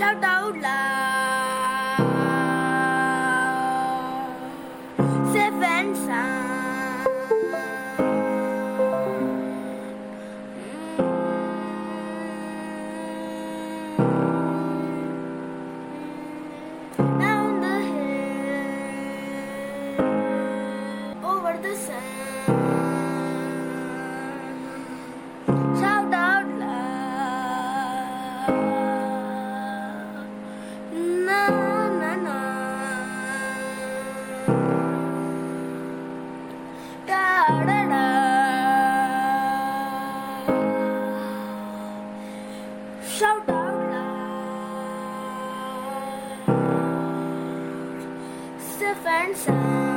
shout out loud. And sound. Down the hill, over the sand. Shout out loud. Safe and.